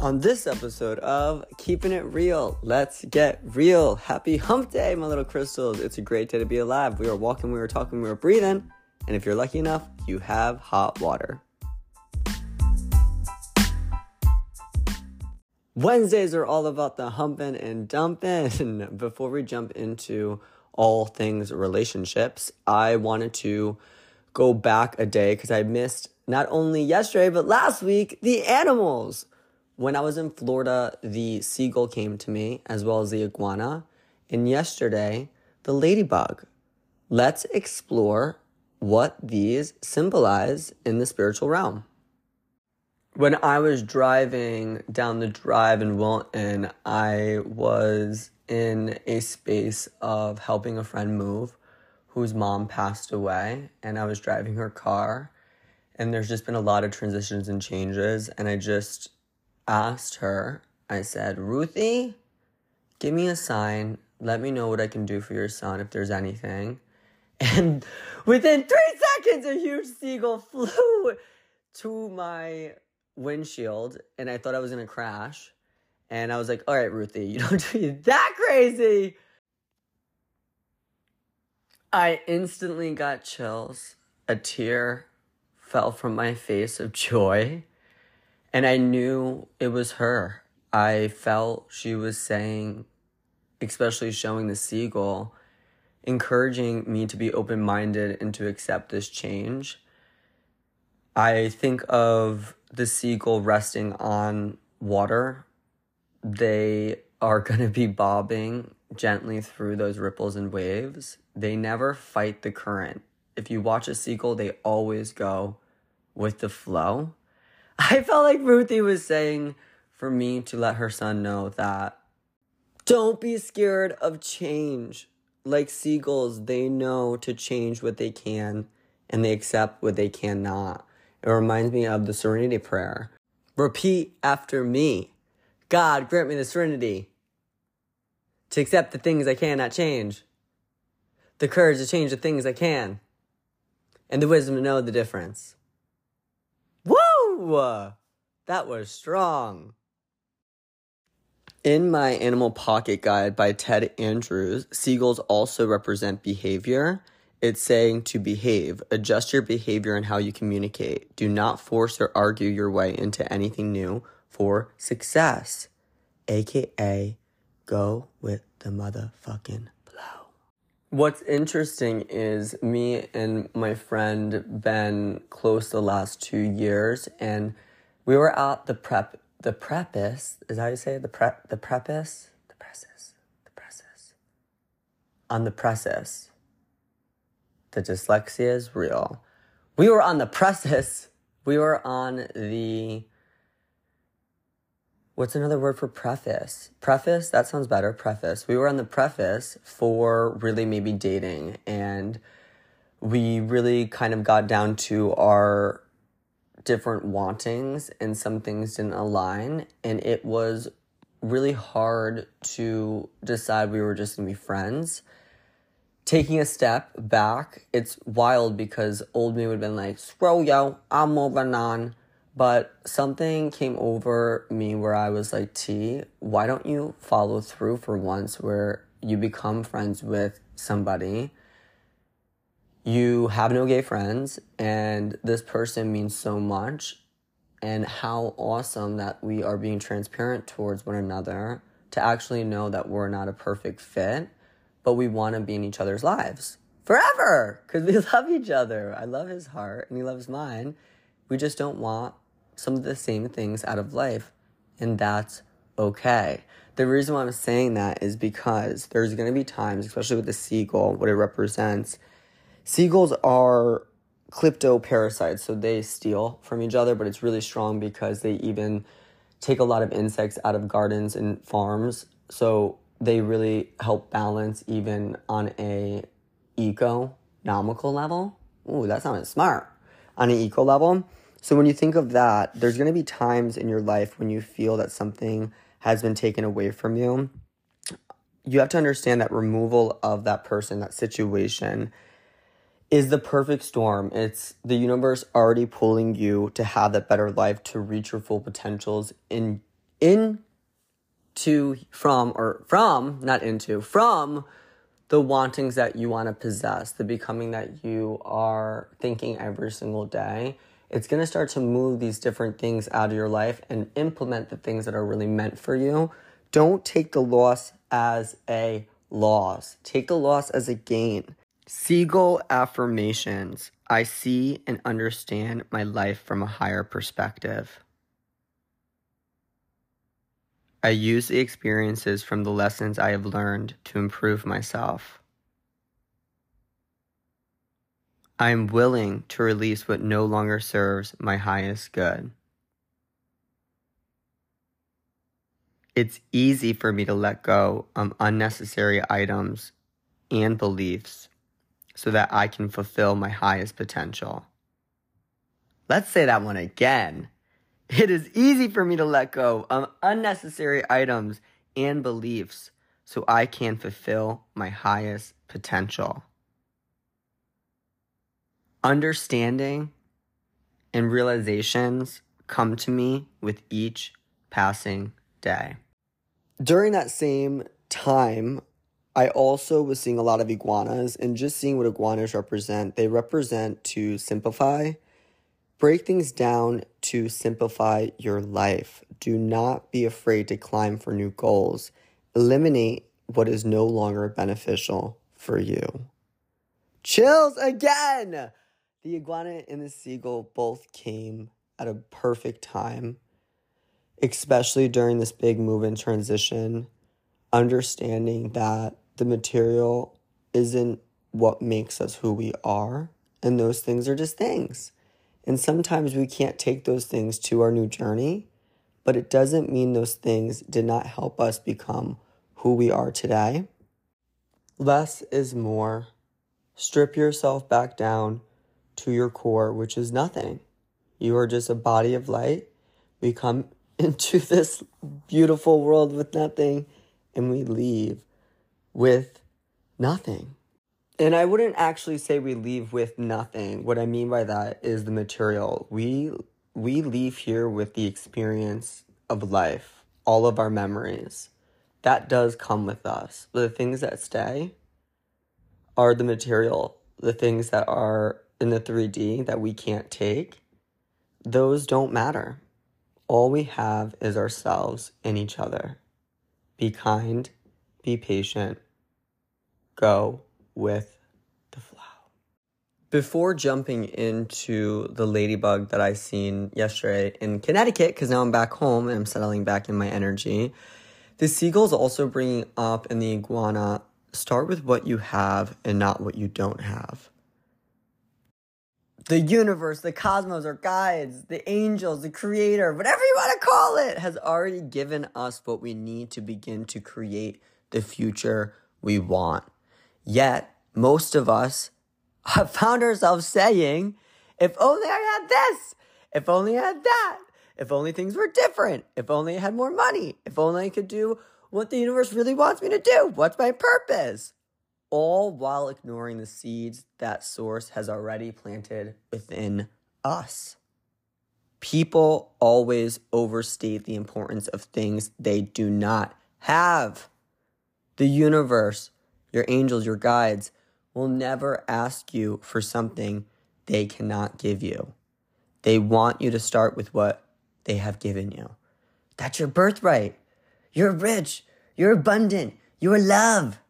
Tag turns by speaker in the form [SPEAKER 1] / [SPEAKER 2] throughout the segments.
[SPEAKER 1] On this episode of Keeping It Real, let's get real. Happy hump day, my little crystals. It's a great day to be alive. We are walking, we are talking, we are breathing. And if you're lucky enough, you have hot water. Wednesdays are all about the humping and dumping. Before we jump into all things relationships, I wanted to go back a day because I missed not only yesterday, but last week, the animals. When I was in Florida, the seagull came to me, as well as the iguana, and yesterday, the ladybug. Let's explore what these symbolize in the spiritual realm. When I was driving down the drive in Wilton, I was in a space of helping a friend move whose mom passed away, and I was driving her car. And there's just been a lot of transitions and changes, and I just asked her, I said, Ruthie, give me a sign. Let me know what I can do for your son if there's anything. And within three seconds, a huge seagull flew to my windshield, and I thought I was gonna crash. And I was like, all right, Ruthie, you don't do that crazy. I instantly got chills. A tear fell from my face of joy. And I knew it was her. I felt she was saying, especially showing the seagull, encouraging me to be open minded and to accept this change. I think of the seagull resting on water. They are going to be bobbing gently through those ripples and waves. They never fight the current. If you watch a seagull, they always go with the flow. I felt like Ruthie was saying for me to let her son know that don't be scared of change. Like seagulls, they know to change what they can and they accept what they cannot. It reminds me of the serenity prayer. Repeat after me God, grant me the serenity to accept the things I cannot change, the courage to change the things I can, and the wisdom to know the difference. Woo! Uh, that was strong. In my Animal Pocket Guide by Ted Andrews, seagulls also represent behavior. It's saying to behave, adjust your behavior and how you communicate. Do not force or argue your way into anything new for success. AKA, go with the motherfucking What's interesting is me and my friend been close the last two years, and we were at the prep, the preface. Is that how you say it? The prep, the preface, the presses, the presses. On the presses. The dyslexia is real. We were on the presses. We were on the What's another word for preface? Preface? That sounds better. Preface. We were on the preface for really maybe dating, and we really kind of got down to our different wantings, and some things didn't align, and it was really hard to decide we were just gonna be friends. Taking a step back, it's wild because old me would have been like, scroll yo, I'm moving on but something came over me where I was like, T, why don't you follow through for once where you become friends with somebody? You have no gay friends, and this person means so much. And how awesome that we are being transparent towards one another to actually know that we're not a perfect fit, but we want to be in each other's lives forever because we love each other. I love his heart and he loves mine. We just don't want some of the same things out of life, and that's okay. The reason why I'm saying that is because there's going to be times, especially with the seagull, what it represents. Seagulls are kleptoparasites, so they steal from each other, but it's really strong because they even take a lot of insects out of gardens and farms. So they really help balance even on a economical level. Ooh, that sounded smart. On an eco level. So when you think of that, there's going to be times in your life when you feel that something has been taken away from you. You have to understand that removal of that person, that situation, is the perfect storm. It's the universe already pulling you to have that better life, to reach your full potentials in into from or from not into from the wantings that you want to possess, the becoming that you are thinking every single day. It's going to start to move these different things out of your life and implement the things that are really meant for you. Don't take the loss as a loss. Take the loss as a gain. Seagull affirmations. I see and understand my life from a higher perspective. I use the experiences from the lessons I have learned to improve myself. I am willing to release what no longer serves my highest good. It's easy for me to let go of unnecessary items and beliefs so that I can fulfill my highest potential. Let's say that one again. It is easy for me to let go of unnecessary items and beliefs so I can fulfill my highest potential. Understanding and realizations come to me with each passing day. During that same time, I also was seeing a lot of iguanas and just seeing what iguanas represent. They represent to simplify, break things down to simplify your life. Do not be afraid to climb for new goals. Eliminate what is no longer beneficial for you. Chills again! The iguana and the seagull both came at a perfect time especially during this big move and transition, understanding that the material isn't what makes us who we are, and those things are just things. And sometimes we can't take those things to our new journey, but it doesn't mean those things did not help us become who we are today. Less is more. Strip yourself back down to your core, which is nothing. You are just a body of light. We come into this beautiful world with nothing and we leave with nothing. And I wouldn't actually say we leave with nothing. What I mean by that is the material. We we leave here with the experience of life, all of our memories. That does come with us. But the things that stay are the material, the things that are in the 3D that we can't take. Those don't matter. All we have is ourselves and each other. Be kind, be patient, go with the flow. Before jumping into the ladybug that I seen yesterday in Connecticut, because now I'm back home and I'm settling back in my energy, the seagull's also bringing up in the iguana start with what you have and not what you don't have the universe, the cosmos, our guides, the angels, the creator, whatever you want to call it, has already given us what we need to begin to create the future we want. Yet, most of us have found ourselves saying, if only I had this, if only I had that, if only things were different, if only I had more money, if only I could do what the universe really wants me to do, what's my purpose? All while ignoring the seeds that source has already planted within us. People always overstate the importance of things they do not have. The universe, your angels, your guides, will never ask you for something they cannot give you. They want you to start with what they have given you. That's your birthright. You're rich. You're abundant. You're love.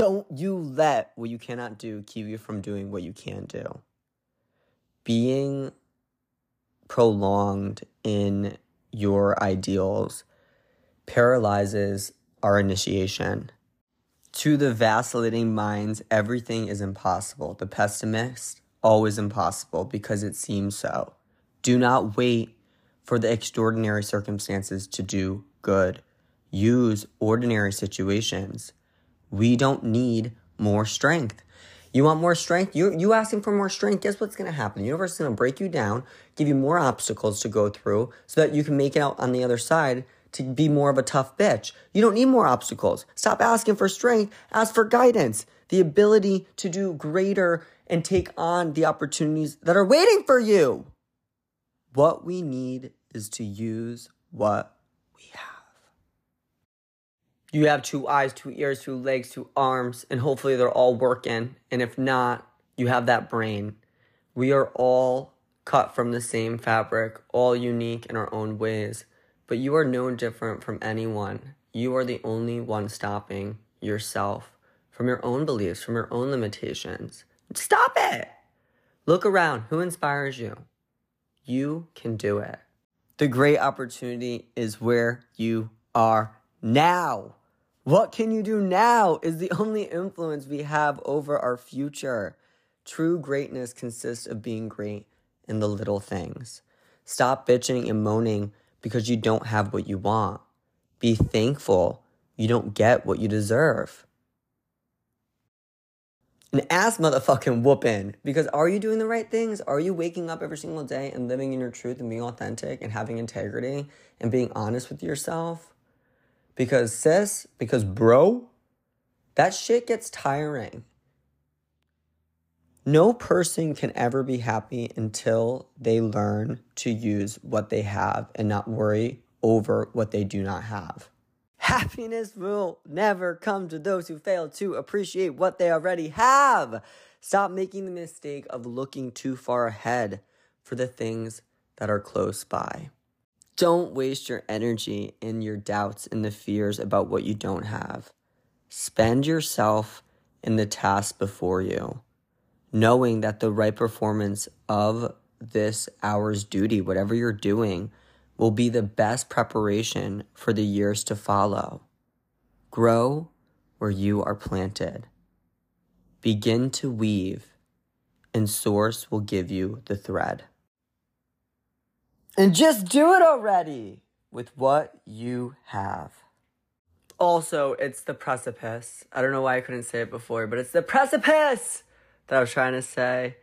[SPEAKER 1] Don't you let what you cannot do keep you from doing what you can do. Being prolonged in your ideals paralyzes our initiation. To the vacillating minds, everything is impossible. The pessimist, always impossible because it seems so. Do not wait for the extraordinary circumstances to do good. Use ordinary situations we don't need more strength. You want more strength? You you asking for more strength? Guess what's to happen? The universe is to break you down, give you more obstacles to go through, so that you can make it out on the other side to be more of a tough bitch. You don't need more obstacles. Stop asking for strength. Ask for guidance, the ability to do greater and take on the opportunities that are waiting for you. What we need is to use what we have. You have two eyes, two ears, two legs, two arms, and hopefully they're all working. And if not, you have that brain. We are all cut from the same fabric, all unique in our own ways. But you are no different from anyone. You are the only one stopping yourself from your own beliefs, from your own limitations. Stop it! Look around. Who inspires you? You can do it. The great opportunity is where you are now. What can you do now is the only influence we have over our future. True greatness consists of being great in the little things. Stop bitching and moaning because you don't have what you want. Be thankful you don't get what you deserve. An ass motherfucking whooping. Because are you doing the right things? Are you waking up every single day and living in your truth and being authentic and having integrity and being honest with yourself? Because, sis, because, bro, that shit gets tiring. No person can ever be happy until they learn to use what they have and not worry over what they do not have. Happiness will never come to those who fail to appreciate what they already have. Stop making the mistake of looking too far ahead for the things that are close by. Don't waste your energy in your doubts and the fears about what you don't have. Spend yourself in the task before you, knowing that the right performance of this hour's duty, whatever you're doing, will be the best preparation for the years to follow. Grow where you are planted. Begin to weave, and Source will give you the thread. And just do it already with what you have. Also, it's the precipice. I don't know why I couldn't say it before, but it's the precipice that I was trying to say.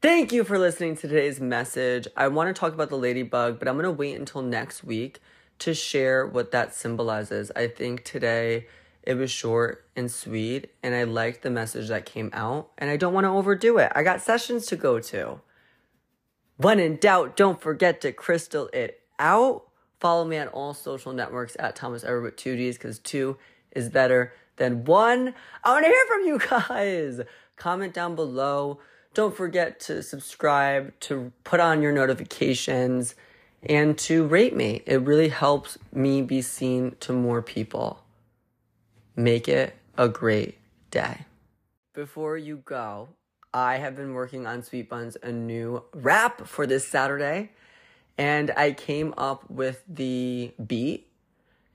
[SPEAKER 1] Thank you for listening to today's message. I want to talk about the ladybug, but I'm going to wait until next week to share what that symbolizes. I think today it was short and sweet, and I liked the message that came out, and I don't want to overdo it. I got sessions to go to. When in doubt, don't forget to crystal it out. Follow me on all social networks at Thomas with two D's because two is better than one. I want to hear from you guys. Comment down below don't forget to subscribe, to put on your notifications, and to rate me. It really helps me be seen to more people. Make it a great day. Before you go, I have been working on Sweet Buns, a new rap for this Saturday, and I came up with the beat,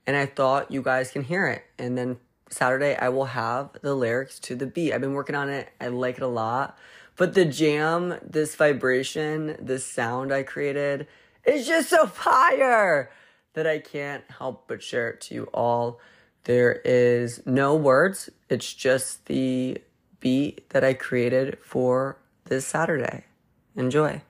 [SPEAKER 1] and I thought you guys can hear it. And then Saturday, I will have the lyrics to the beat. I've been working on it, I like it a lot. But the jam, this vibration, this sound I created is just so fire that I can't help but share it to you all. There is no words, it's just the beat that I created for this Saturday. Enjoy.